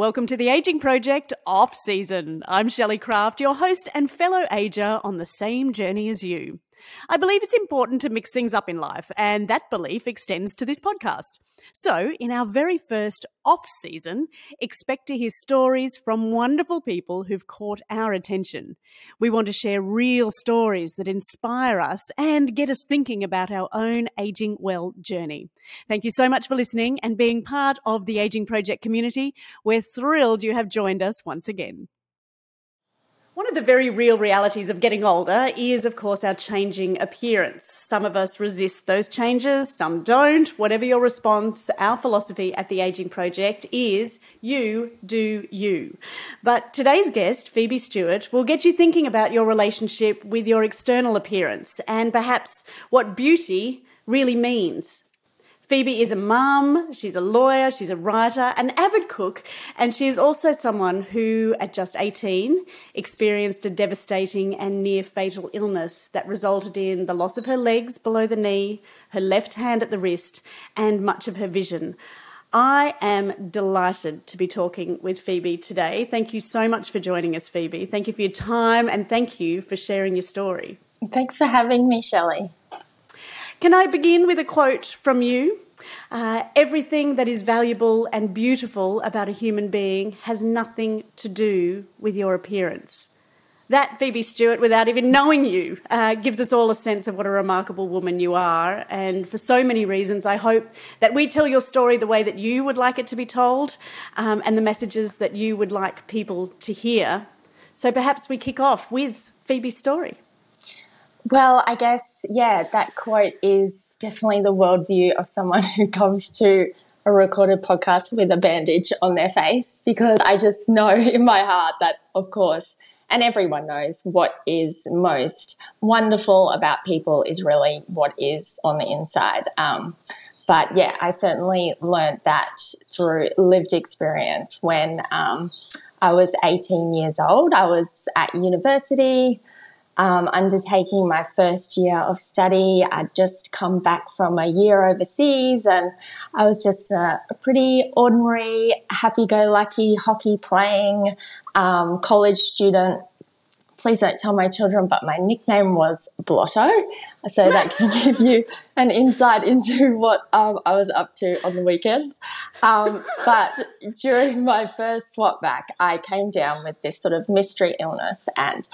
Welcome to the Aging Project off season. I'm Shelley Craft, your host and fellow ager on the same journey as you. I believe it's important to mix things up in life, and that belief extends to this podcast. So, in our very first off season, expect to hear stories from wonderful people who've caught our attention. We want to share real stories that inspire us and get us thinking about our own aging well journey. Thank you so much for listening and being part of the Aging Project community. We're thrilled you have joined us once again. Of the very real realities of getting older is, of course, our changing appearance. Some of us resist those changes, some don't. Whatever your response, our philosophy at the Aging Project is you do you. But today's guest, Phoebe Stuart, will get you thinking about your relationship with your external appearance and perhaps what beauty really means Phoebe is a mum, she's a lawyer, she's a writer, an avid cook, and she is also someone who, at just 18, experienced a devastating and near fatal illness that resulted in the loss of her legs below the knee, her left hand at the wrist, and much of her vision. I am delighted to be talking with Phoebe today. Thank you so much for joining us, Phoebe. Thank you for your time and thank you for sharing your story. Thanks for having me, Shelley. Can I begin with a quote from you? Uh, everything that is valuable and beautiful about a human being has nothing to do with your appearance. That, Phoebe Stuart, without even knowing you, uh, gives us all a sense of what a remarkable woman you are. And for so many reasons, I hope that we tell your story the way that you would like it to be told um, and the messages that you would like people to hear. So perhaps we kick off with Phoebe's story. Well, I guess, yeah, that quote is definitely the worldview of someone who comes to a recorded podcast with a bandage on their face because I just know in my heart that, of course, and everyone knows what is most wonderful about people is really what is on the inside. Um, but yeah, I certainly learned that through lived experience when um, I was 18 years old. I was at university um, undertaking my first year of study. I'd just come back from a year overseas and I was just a, a pretty ordinary, happy go lucky hockey playing um, college student. Please don't tell my children, but my nickname was Blotto. So that can give you an insight into what um, I was up to on the weekends. Um, but during my first swot vac, I came down with this sort of mystery illness and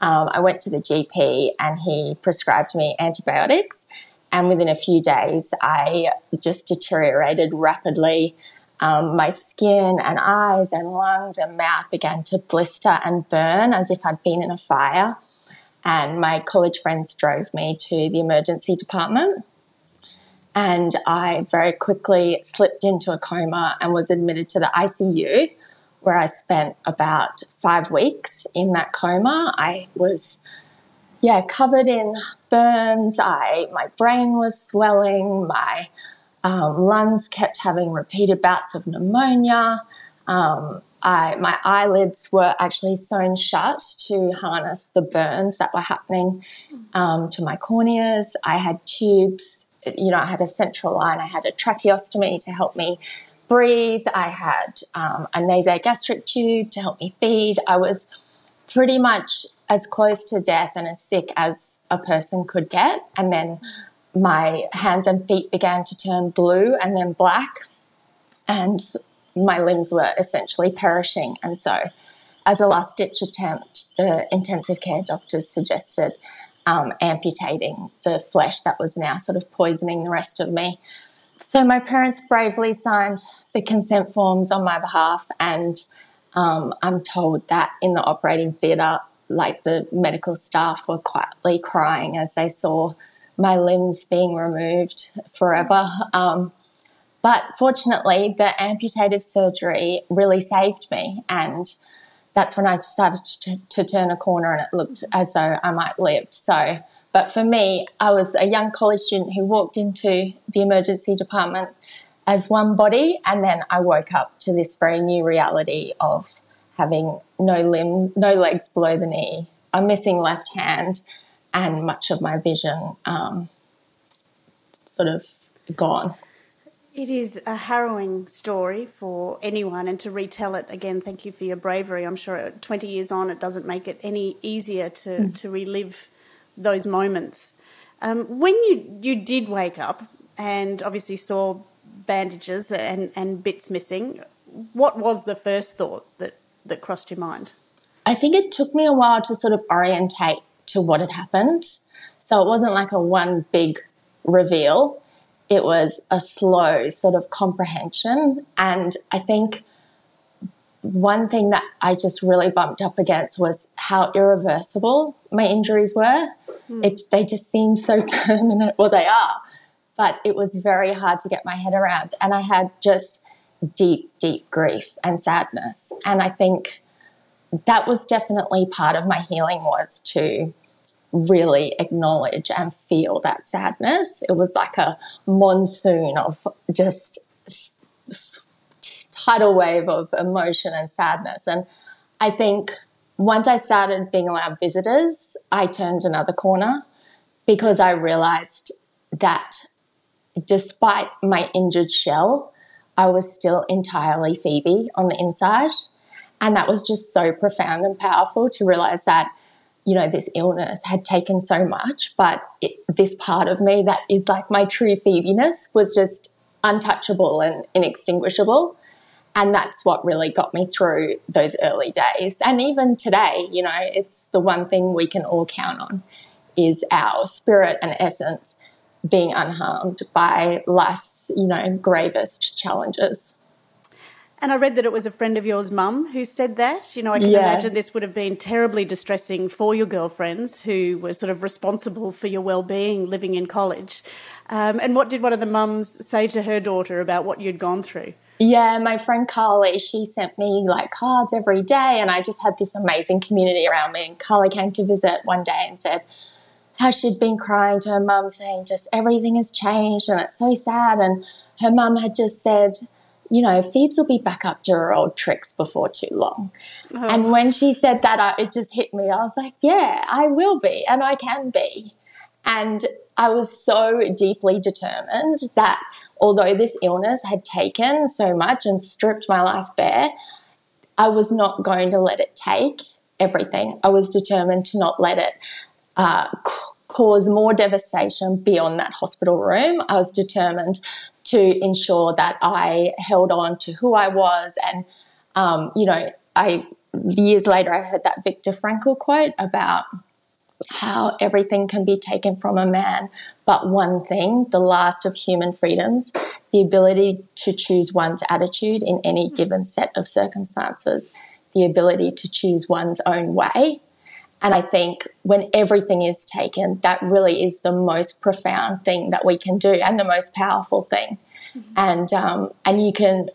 um, I went to the GP and he prescribed me antibiotics. And within a few days, I just deteriorated rapidly. Um, my skin and eyes and lungs and mouth began to blister and burn as if I'd been in a fire. And my college friends drove me to the emergency department. And I very quickly slipped into a coma and was admitted to the ICU where I spent about five weeks in that coma. I was, yeah, covered in burns. I my brain was swelling. My um, lungs kept having repeated bouts of pneumonia. Um, I, my eyelids were actually sewn shut to harness the burns that were happening um, to my corneas. I had tubes, you know, I had a central line. I had a tracheostomy to help me breathe. I had um, a nasogastric tube to help me feed. I was pretty much as close to death and as sick as a person could get. And then my hands and feet began to turn blue and then black. And my limbs were essentially perishing. And so, as a last ditch attempt, the intensive care doctors suggested um, amputating the flesh that was now sort of poisoning the rest of me. So my parents bravely signed the consent forms on my behalf, and um, I'm told that in the operating theatre, like the medical staff were quietly crying as they saw my limbs being removed forever. Um, but fortunately, the amputative surgery really saved me, and that's when I started to, to turn a corner, and it looked as though I might live. So but for me, I was a young college student who walked into the emergency department as one body, and then I woke up to this very new reality of having no limb, no legs below the knee, a missing left hand, and much of my vision um, sort of gone. It is a harrowing story for anyone, and to retell it again, thank you for your bravery. I'm sure 20 years on, it doesn't make it any easier to, mm. to relive those moments. Um, when you, you did wake up and obviously saw bandages and, and bits missing, what was the first thought that, that crossed your mind? I think it took me a while to sort of orientate to what had happened. So it wasn't like a one big reveal it was a slow sort of comprehension. And I think one thing that I just really bumped up against was how irreversible my injuries were. Mm. It, they just seemed so permanent. Well, they are, but it was very hard to get my head around. And I had just deep, deep grief and sadness. And I think that was definitely part of my healing was to really acknowledge and feel that sadness. It was like a monsoon of just tidal wave of emotion and sadness. And I think once I started being allowed visitors, I turned another corner because I realized that despite my injured shell, I was still entirely Phoebe on the inside. And that was just so profound and powerful to realize that you know, this illness had taken so much, but it, this part of me that is like my true Phoebiness was just untouchable and inextinguishable. And that's what really got me through those early days. And even today, you know, it's the one thing we can all count on is our spirit and essence being unharmed by life's, you know, gravest challenges. And I read that it was a friend of yours, mum, who said that. You know, I can yeah. imagine this would have been terribly distressing for your girlfriends who were sort of responsible for your well-being living in college. Um, and what did one of the mums say to her daughter about what you'd gone through? Yeah, my friend Carly, she sent me like cards every day, and I just had this amazing community around me. And Carly came to visit one day and said how she'd been crying to her mum, saying just everything has changed and it's so sad. And her mum had just said, you know, Phoebes will be back up to her old tricks before too long. Oh. And when she said that, I, it just hit me. I was like, yeah, I will be, and I can be. And I was so deeply determined that although this illness had taken so much and stripped my life bare, I was not going to let it take everything. I was determined to not let it uh, cause more devastation beyond that hospital room. I was determined to ensure that I held on to who I was. And, um, you know, I years later I heard that Viktor Frankl quote about how everything can be taken from a man, but one thing, the last of human freedoms, the ability to choose one's attitude in any given set of circumstances, the ability to choose one's own way, and I think when everything is taken, that really is the most profound thing that we can do and the most powerful thing. Mm-hmm. And, um, and you can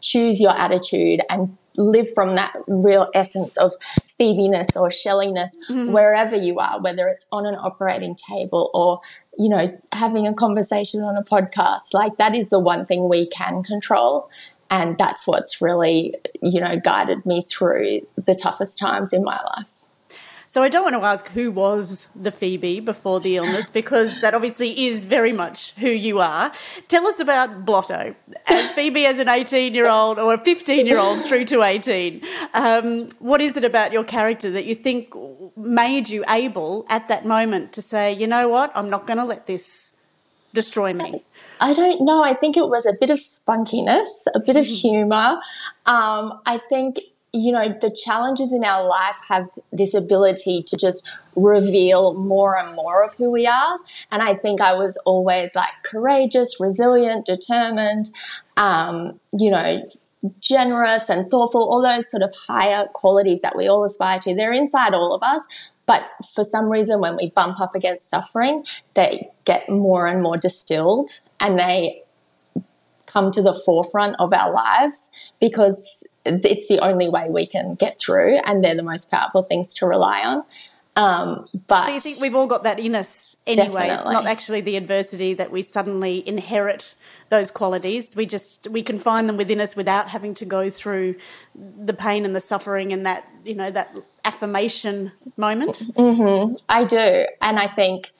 choose your attitude and live from that real essence of Phoebiness or Shelliness mm-hmm. wherever you are, whether it's on an operating table or, you know, having a conversation on a podcast. Like that is the one thing we can control. And that's what's really, you know, guided me through the toughest times in my life. So I don't want to ask who was the Phoebe before the illness because that obviously is very much who you are. Tell us about Blotto as Phoebe as an 18 year old or a 15 year old through to 18. Um, what is it about your character that you think made you able at that moment to say, you know what, I'm not going to let this destroy me? I don't know. I think it was a bit of spunkiness, a bit of mm-hmm. humor. Um, I think you know, the challenges in our life have this ability to just reveal more and more of who we are. And I think I was always like courageous, resilient, determined, um, you know, generous and thoughtful, all those sort of higher qualities that we all aspire to. They're inside all of us. But for some reason, when we bump up against suffering, they get more and more distilled and they come to the forefront of our lives because it's the only way we can get through and they're the most powerful things to rely on. Um, but so you think we've all got that in us anyway? Definitely. It's not actually the adversity that we suddenly inherit those qualities. We just we can find them within us without having to go through the pain and the suffering and that you know that affirmation moment. Mm-hmm. I do, and I think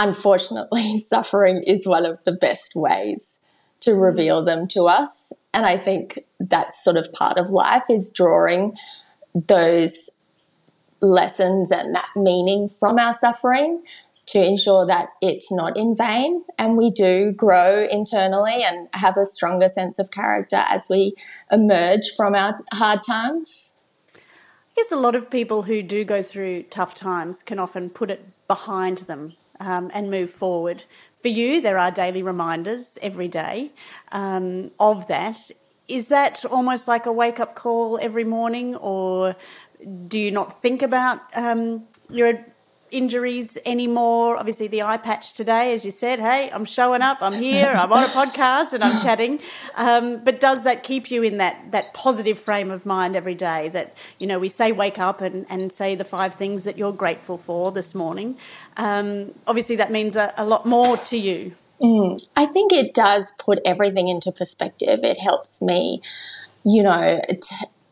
unfortunately, suffering is one of the best ways to reveal them to us. And I think that's sort of part of life is drawing those lessons and that meaning from our suffering to ensure that it's not in vain and we do grow internally and have a stronger sense of character as we emerge from our hard times. I guess a lot of people who do go through tough times can often put it behind them um, and move forward. For you, there are daily reminders every day um, of that. Is that almost like a wake up call every morning, or do you not think about um, your injuries anymore. Obviously, the eye patch today, as you said, hey, I'm showing up, I'm here, I'm on a podcast, and I'm chatting. Um, but does that keep you in that that positive frame of mind every day? That you know, we say wake up and, and say the five things that you're grateful for this morning. Um, obviously, that means a, a, lot more to you. Mm, I think it does put everything into perspective. It helps me, you know,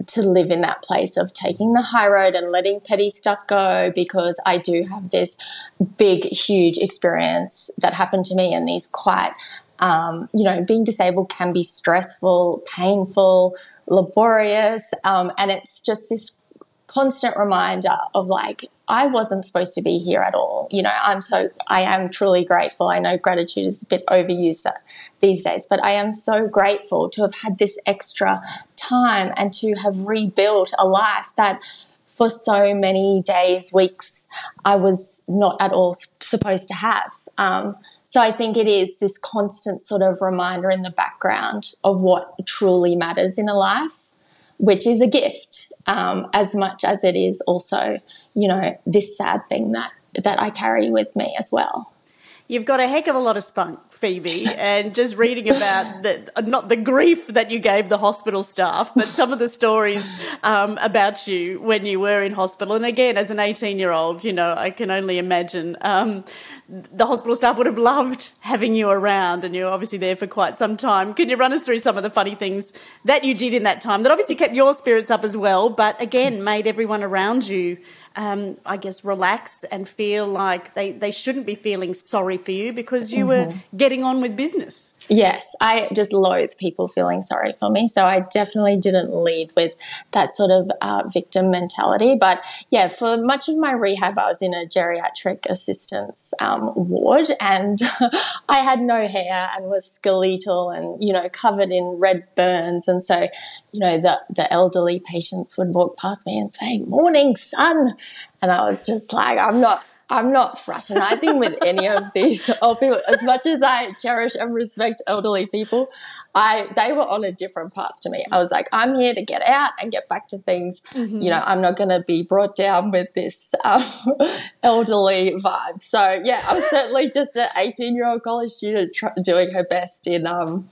to live in that place of taking the high road and letting petty stuff go because I do have this big, huge experience that happened to me and these quite um, you know, being disabled can be stressful, painful, laborious, um, and it's just this constant reminder of like I wasn't supposed to be here at all. You know, I'm so I am truly grateful. I know gratitude is a bit overused these days, but I am so grateful to have had this extra time and to have rebuilt a life that for so many days, weeks, I was not at all supposed to have. Um, so I think it is this constant sort of reminder in the background of what truly matters in a life, which is a gift um, as much as it is also, you know, this sad thing that that I carry with me as well. You've got a heck of a lot of spunk, Phoebe, and just reading about the not the grief that you gave the hospital staff, but some of the stories um, about you when you were in hospital. And again, as an 18 year old, you know, I can only imagine um, the hospital staff would have loved having you around, and you're obviously there for quite some time. Can you run us through some of the funny things that you did in that time that obviously kept your spirits up as well, but again made everyone around you? Um, I guess, relax and feel like they, they shouldn't be feeling sorry for you because you mm-hmm. were getting on with business. Yes, I just loathe people feeling sorry for me. So I definitely didn't lead with that sort of uh, victim mentality. But yeah, for much of my rehab, I was in a geriatric assistance um, ward and I had no hair and was skeletal and, you know, covered in red burns. And so, you know, the, the elderly patients would walk past me and say, Morning, son. And I was just like, I'm not I'm not fraternizing with any of these old people. As much as I cherish and respect elderly people, I they were on a different path to me. I was like, I'm here to get out and get back to things. Mm-hmm. You know, I'm not going to be brought down with this um, elderly vibe. So yeah, I'm certainly just an 18 year old college student tr- doing her best in um,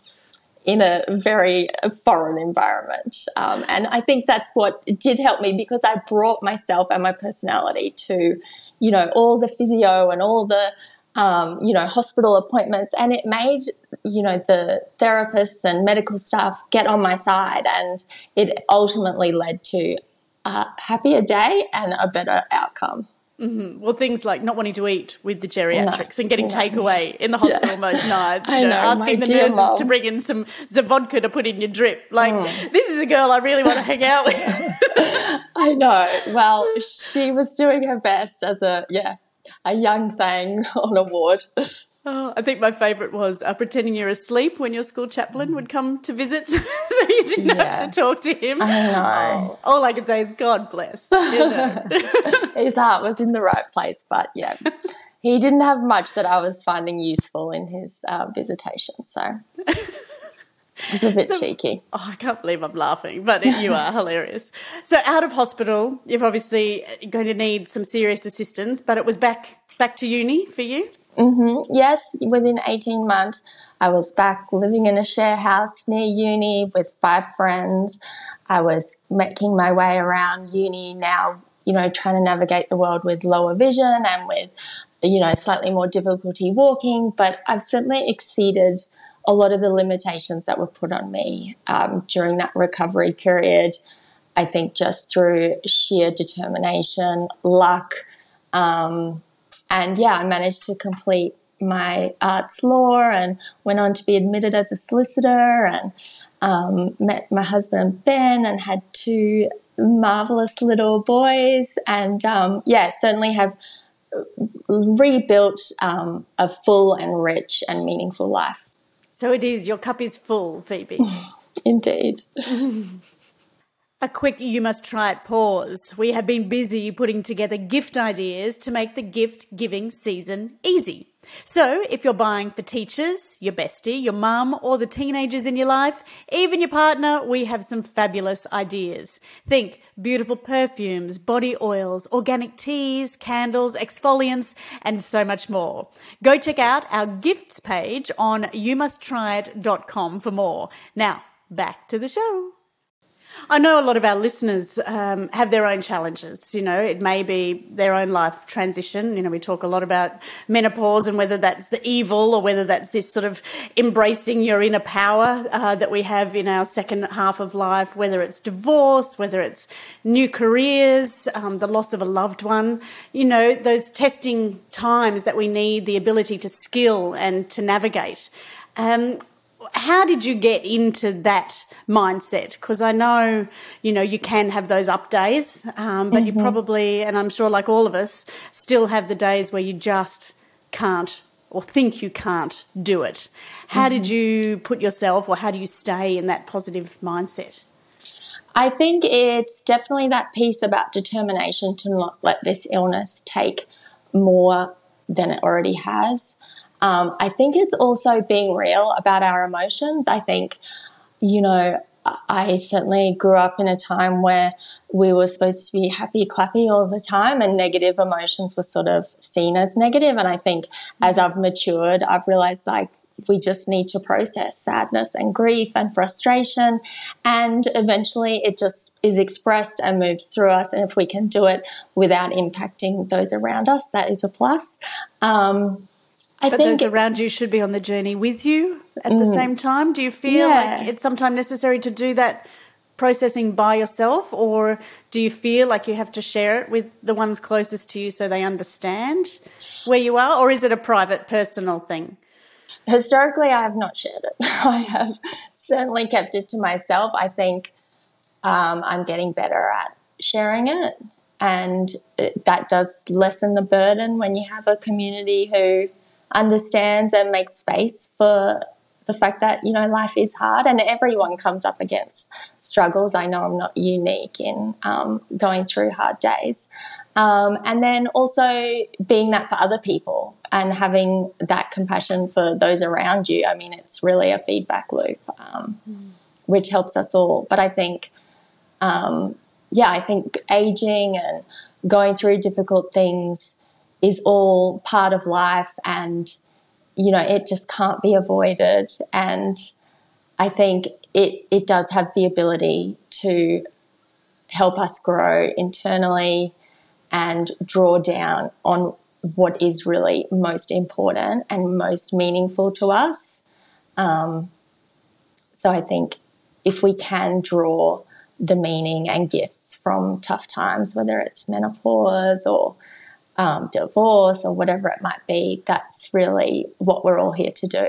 in a very foreign environment. Um, and I think that's what did help me because I brought myself and my personality to, you know, all the physio and all the, um, you know, hospital appointments. And it made, you know, the therapists and medical staff get on my side. And it ultimately led to a happier day and a better outcome. Mm-hmm. Well, things like not wanting to eat with the geriatrics and getting takeaway in the hospital yeah. most nights. You know, know, asking the nurses mom. to bring in some, some vodka to put in your drip. Like, mm. this is a girl I really want to hang out with. I know. Well, she was doing her best as a, yeah, a young thing on a ward. Oh, I think my favourite was uh, pretending you're asleep when your school chaplain would come to visit, so you didn't yes. have to talk to him. I know. Oh, all I can say is God bless. You know. His heart was in the right place, but yeah, he didn't have much that I was finding useful in his uh, visitation. So it's a bit so, cheeky. Oh, I can't believe I'm laughing, but you are hilarious. So out of hospital, you're obviously going to need some serious assistance, but it was back back to uni for you. Mm-hmm. Yes, within 18 months, I was back living in a share house near uni with five friends. I was making my way around uni now, you know, trying to navigate the world with lower vision and with, you know, slightly more difficulty walking. But I've certainly exceeded a lot of the limitations that were put on me um, during that recovery period. I think just through sheer determination, luck, um, and yeah, I managed to complete my arts law and went on to be admitted as a solicitor and um, met my husband Ben and had two marvelous little boys. And um, yeah, certainly have rebuilt um, a full and rich and meaningful life. So it is, your cup is full, Phoebe. Indeed. A quick you must try it pause. We have been busy putting together gift ideas to make the gift giving season easy. So, if you're buying for teachers, your bestie, your mum, or the teenagers in your life, even your partner, we have some fabulous ideas. Think beautiful perfumes, body oils, organic teas, candles, exfoliants, and so much more. Go check out our gifts page on youmusttryit.com for more. Now, back to the show. I know a lot of our listeners um, have their own challenges. You know, it may be their own life transition. You know, we talk a lot about menopause and whether that's the evil or whether that's this sort of embracing your inner power uh, that we have in our second half of life, whether it's divorce, whether it's new careers, um, the loss of a loved one. You know, those testing times that we need the ability to skill and to navigate. Um, how did you get into that mindset? Because I know, you know, you can have those up days, um, but mm-hmm. you probably, and I'm sure like all of us, still have the days where you just can't or think you can't do it. How mm-hmm. did you put yourself, or how do you stay in that positive mindset? I think it's definitely that piece about determination to not let this illness take more than it already has. Um, I think it's also being real about our emotions. I think, you know, I certainly grew up in a time where we were supposed to be happy, clappy all the time, and negative emotions were sort of seen as negative. And I think as I've matured, I've realized like we just need to process sadness and grief and frustration. And eventually it just is expressed and moved through us. And if we can do it without impacting those around us, that is a plus. Um, I but those around you should be on the journey with you at mm, the same time. Do you feel yeah. like it's sometimes necessary to do that processing by yourself, or do you feel like you have to share it with the ones closest to you so they understand where you are, or is it a private, personal thing? Historically, I have not shared it. I have certainly kept it to myself. I think um, I'm getting better at sharing it, and it, that does lessen the burden when you have a community who understands and makes space for the fact that you know life is hard and everyone comes up against struggles. I know I'm not unique in um, going through hard days, um, and then also being that for other people and having that compassion for those around you. I mean, it's really a feedback loop, um, mm. which helps us all. But I think, um, yeah, I think aging and going through difficult things is all part of life and you know it just can't be avoided. And i think it it does have the ability to help us grow internally and draw down on what is really most important and most meaningful to us. Um, so i think if we can draw the meaning and gifts from tough times whether it's menopause or um, divorce or whatever it might be, that's really what we're all here to do.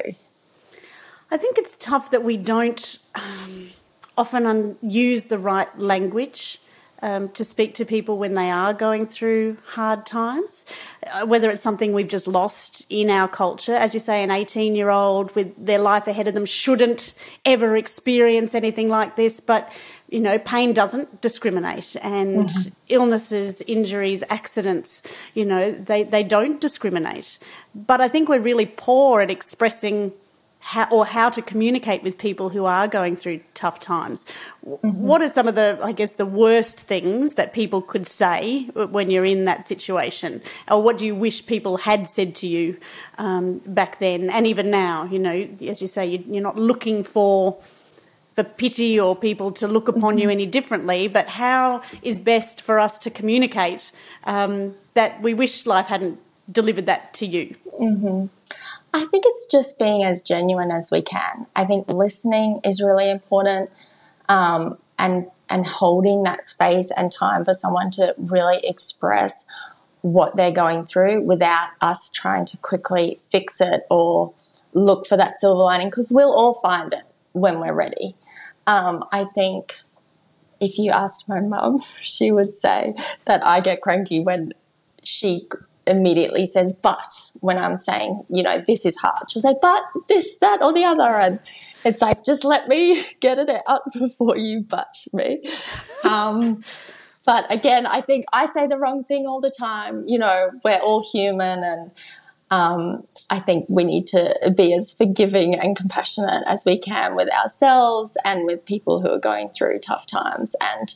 I think it's tough that we don't um, often un- use the right language. Um, to speak to people when they are going through hard times, uh, whether it's something we've just lost in our culture. As you say, an 18 year old with their life ahead of them shouldn't ever experience anything like this, but you know, pain doesn't discriminate, and mm-hmm. illnesses, injuries, accidents, you know, they, they don't discriminate. But I think we're really poor at expressing how or how to communicate with people who are going through tough times. Mm-hmm. What are some of the, I guess, the worst things that people could say when you're in that situation, or what do you wish people had said to you um, back then and even now? You know, as you say, you're not looking for for pity or people to look upon you mm-hmm. any differently, but how is best for us to communicate um, that we wish life hadn't delivered that to you? Mm-hmm. I think it's just being as genuine as we can. I think listening is really important, um, and and holding that space and time for someone to really express what they're going through without us trying to quickly fix it or look for that silver lining because we'll all find it when we're ready. Um, I think if you asked my mum, she would say that I get cranky when she immediately says, but when I'm saying, you know, this is hard. She'll say, but this, that, or the other. And it's like, just let me get it out before you but me. Um, but again, I think I say the wrong thing all the time. You know, we're all human and um, I think we need to be as forgiving and compassionate as we can with ourselves and with people who are going through tough times. And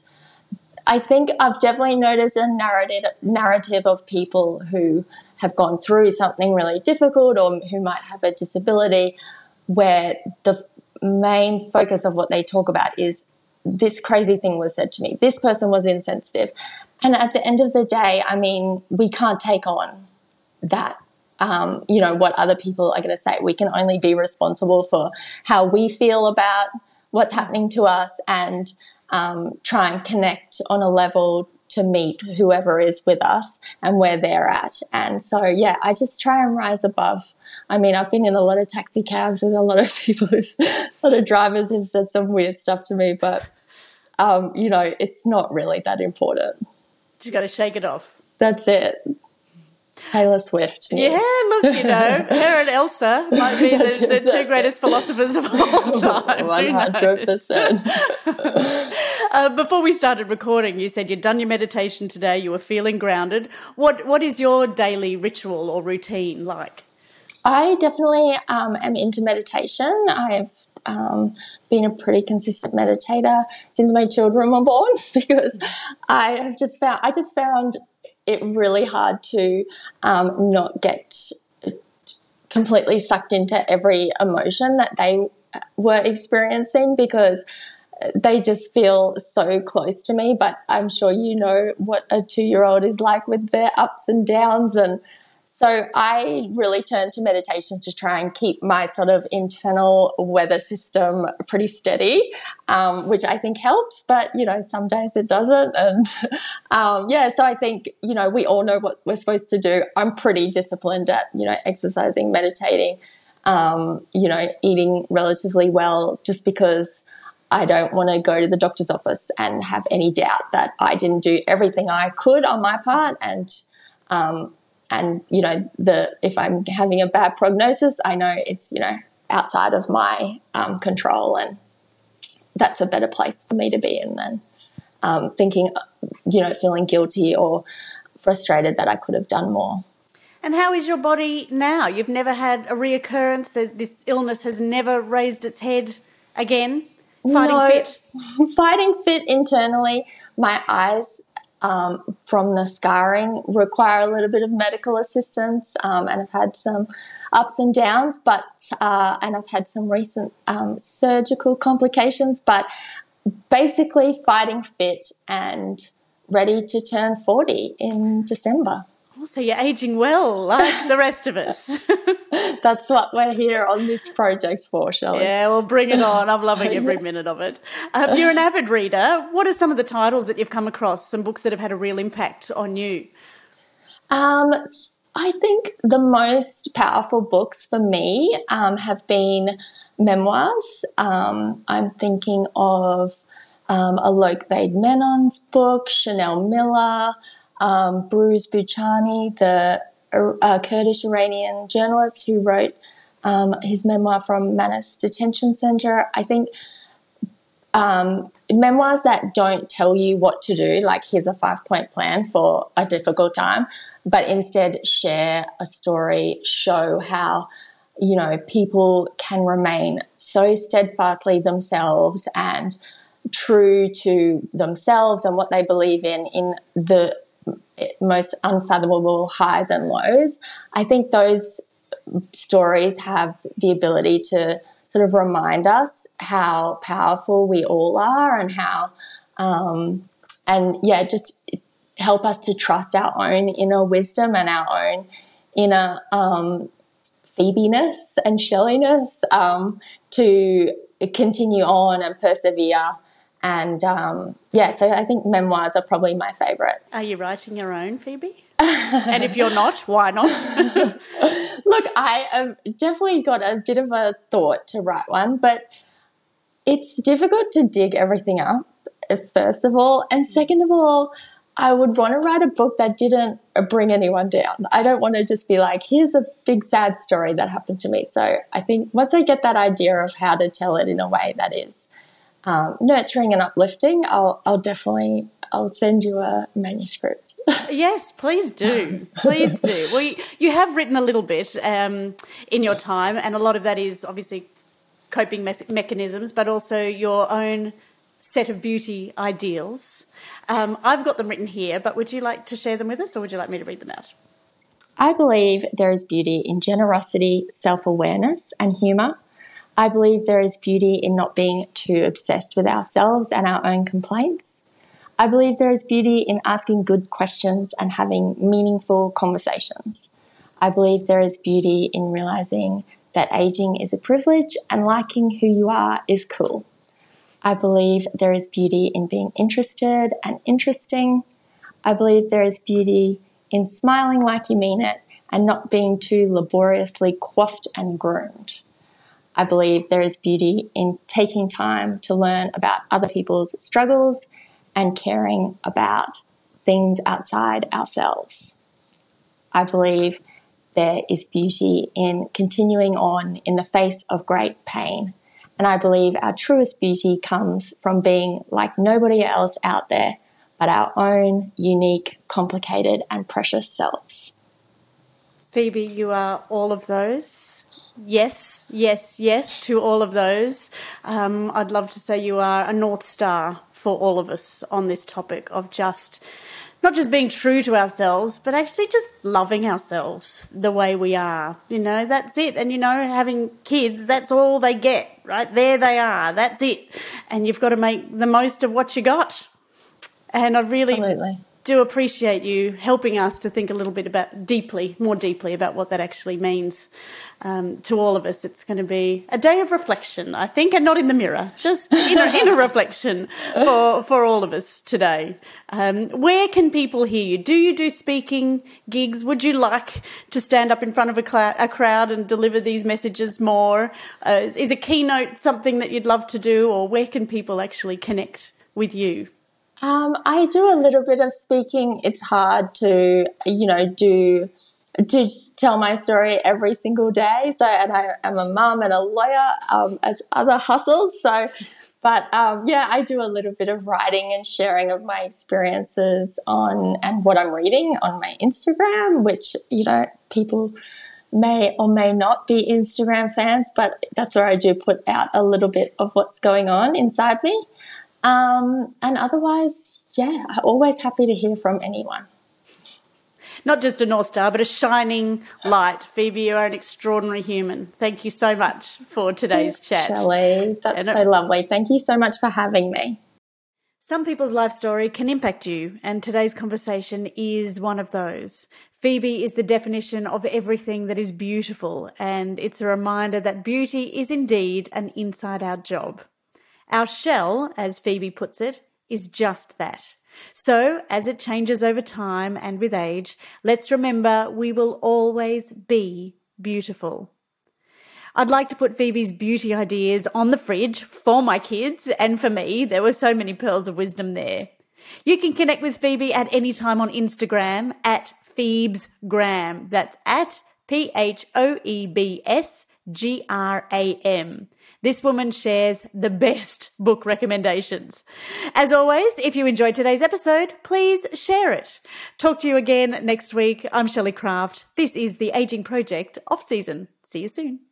I think I've definitely noticed a narrative narrative of people who have gone through something really difficult or who might have a disability where the main focus of what they talk about is this crazy thing was said to me. This person was insensitive. And at the end of the day, I mean, we can't take on that um, you know, what other people are going to say. We can only be responsible for how we feel about what's happening to us and um, try and connect on a level to meet whoever is with us and where they're at. And so, yeah, I just try and rise above. I mean, I've been in a lot of taxi cabs with a lot of people, who's, a lot of drivers who've said some weird stuff to me, but, um, you know, it's not really that important. Just got to shake it off. That's it. Taylor Swift. Yeah, look, you know, her and Elsa might be the, the two greatest it. philosophers of all time. One hundred percent. Uh, before we started recording, you said you'd done your meditation today. You were feeling grounded. What What is your daily ritual or routine like? I definitely um, am into meditation. I've um, been a pretty consistent meditator since my children were born because I have just found I just found it really hard to um, not get completely sucked into every emotion that they were experiencing because they just feel so close to me. But I'm sure you know what a two year old is like with their ups and downs and so I really turned to meditation to try and keep my sort of internal weather system pretty steady, um, which I think helps. But you know, some days it doesn't, and um, yeah. So I think you know we all know what we're supposed to do. I'm pretty disciplined at you know exercising, meditating, um, you know, eating relatively well, just because. I don't want to go to the doctor's office and have any doubt that I didn't do everything I could on my part, and um, and you know the if i'm having a bad prognosis i know it's you know outside of my um, control and that's a better place for me to be in than um, thinking you know feeling guilty or frustrated that i could have done more. And how is your body now? You've never had a reoccurrence? This illness has never raised its head again? Fighting no, fit? Fighting fit internally my eyes um, from the scarring require a little bit of medical assistance, um, and I've had some ups and downs, but uh, and I've had some recent um, surgical complications, but basically fighting fit and ready to turn 40 in December. Oh, so you're aging well, like the rest of us. That's what we're here on this project for, shall we Yeah, well, bring it on. I'm loving every minute of it. Um, you're an avid reader. What are some of the titles that you've come across, some books that have had a real impact on you? Um, I think the most powerful books for me um, have been memoirs. Um, I'm thinking of um, Alok Vaid-Menon's book, Chanel Miller, um, Behrouz Boochani, the uh, Kurdish Iranian journalist who wrote um, his memoir from Manus Detention Center. I think um, memoirs that don't tell you what to do, like here's a five point plan for a difficult time, but instead share a story, show how you know people can remain so steadfastly themselves and true to themselves and what they believe in in the most unfathomable highs and lows. I think those stories have the ability to sort of remind us how powerful we all are and how, um, and yeah, just help us to trust our own inner wisdom and our own inner um, Phoebe-ness and Shelliness um, to continue on and persevere and um, yeah, so I think memoirs are probably my favourite. Are you writing your own, Phoebe? and if you're not, why not? Look, I have definitely got a bit of a thought to write one, but it's difficult to dig everything up, first of all. And second of all, I would want to write a book that didn't bring anyone down. I don't want to just be like, here's a big sad story that happened to me. So I think once I get that idea of how to tell it in a way that is um, nurturing and uplifting, I'll, I'll definitely I'll send you a manuscript. yes, please do. Please do. Well, you, you have written a little bit um, in your time, and a lot of that is obviously coping me- mechanisms, but also your own set of beauty ideals. Um, I've got them written here, but would you like to share them with us or would you like me to read them out? I believe there is beauty in generosity, self awareness, and humour. I believe there is beauty in not being too obsessed with ourselves and our own complaints. I believe there is beauty in asking good questions and having meaningful conversations. I believe there is beauty in realizing that aging is a privilege and liking who you are is cool. I believe there is beauty in being interested and interesting. I believe there is beauty in smiling like you mean it and not being too laboriously coiffed and groomed. I believe there is beauty in taking time to learn about other people's struggles and caring about things outside ourselves. I believe there is beauty in continuing on in the face of great pain and I believe our truest beauty comes from being like nobody else out there, but our own unique, complicated, and precious selves. Phoebe, you are all of those. Yes, yes, yes to all of those. Um, I'd love to say you are a North Star for all of us on this topic of just not just being true to ourselves, but actually just loving ourselves the way we are. You know, that's it. And you know, having kids, that's all they get, right? There they are. That's it. And you've got to make the most of what you got. And I really Absolutely. Do appreciate you helping us to think a little bit about deeply, more deeply about what that actually means um, to all of us, it's going to be a day of reflection, I think, and not in the mirror, just in a, in a reflection for, for all of us today. Um, where can people hear you? Do you do speaking gigs? Would you like to stand up in front of a, cl- a crowd and deliver these messages more? Uh, is a keynote something that you'd love to do, or where can people actually connect with you? Um, I do a little bit of speaking. It's hard to, you know, do to tell my story every single day. So, and I am a mum and a lawyer um, as other hustles. So, but um, yeah, I do a little bit of writing and sharing of my experiences on and what I'm reading on my Instagram, which you know people may or may not be Instagram fans, but that's where I do put out a little bit of what's going on inside me. Um, and otherwise, yeah, I'm always happy to hear from anyone not just a North Star, but a shining light. Phoebe, you are an extraordinary human. Thank you so much for today's Thanks, chat. Shelley, that's and so it, lovely. Thank you so much for having me. Some people's life story can impact you, and today's conversation is one of those. Phoebe is the definition of everything that is beautiful, and it's a reminder that beauty is indeed an inside out job. Our shell, as Phoebe puts it, is just that so, as it changes over time and with age, let's remember we will always be beautiful. I'd like to put Phoebe's beauty ideas on the fridge for my kids and for me. There were so many pearls of wisdom there. You can connect with Phoebe at any time on Instagram at Phoebes Gram. That's at P H O E B S G R A M. This woman shares the best book recommendations. As always, if you enjoyed today's episode, please share it. Talk to you again next week. I'm Shelley Craft. This is the Aging Project off season. See you soon.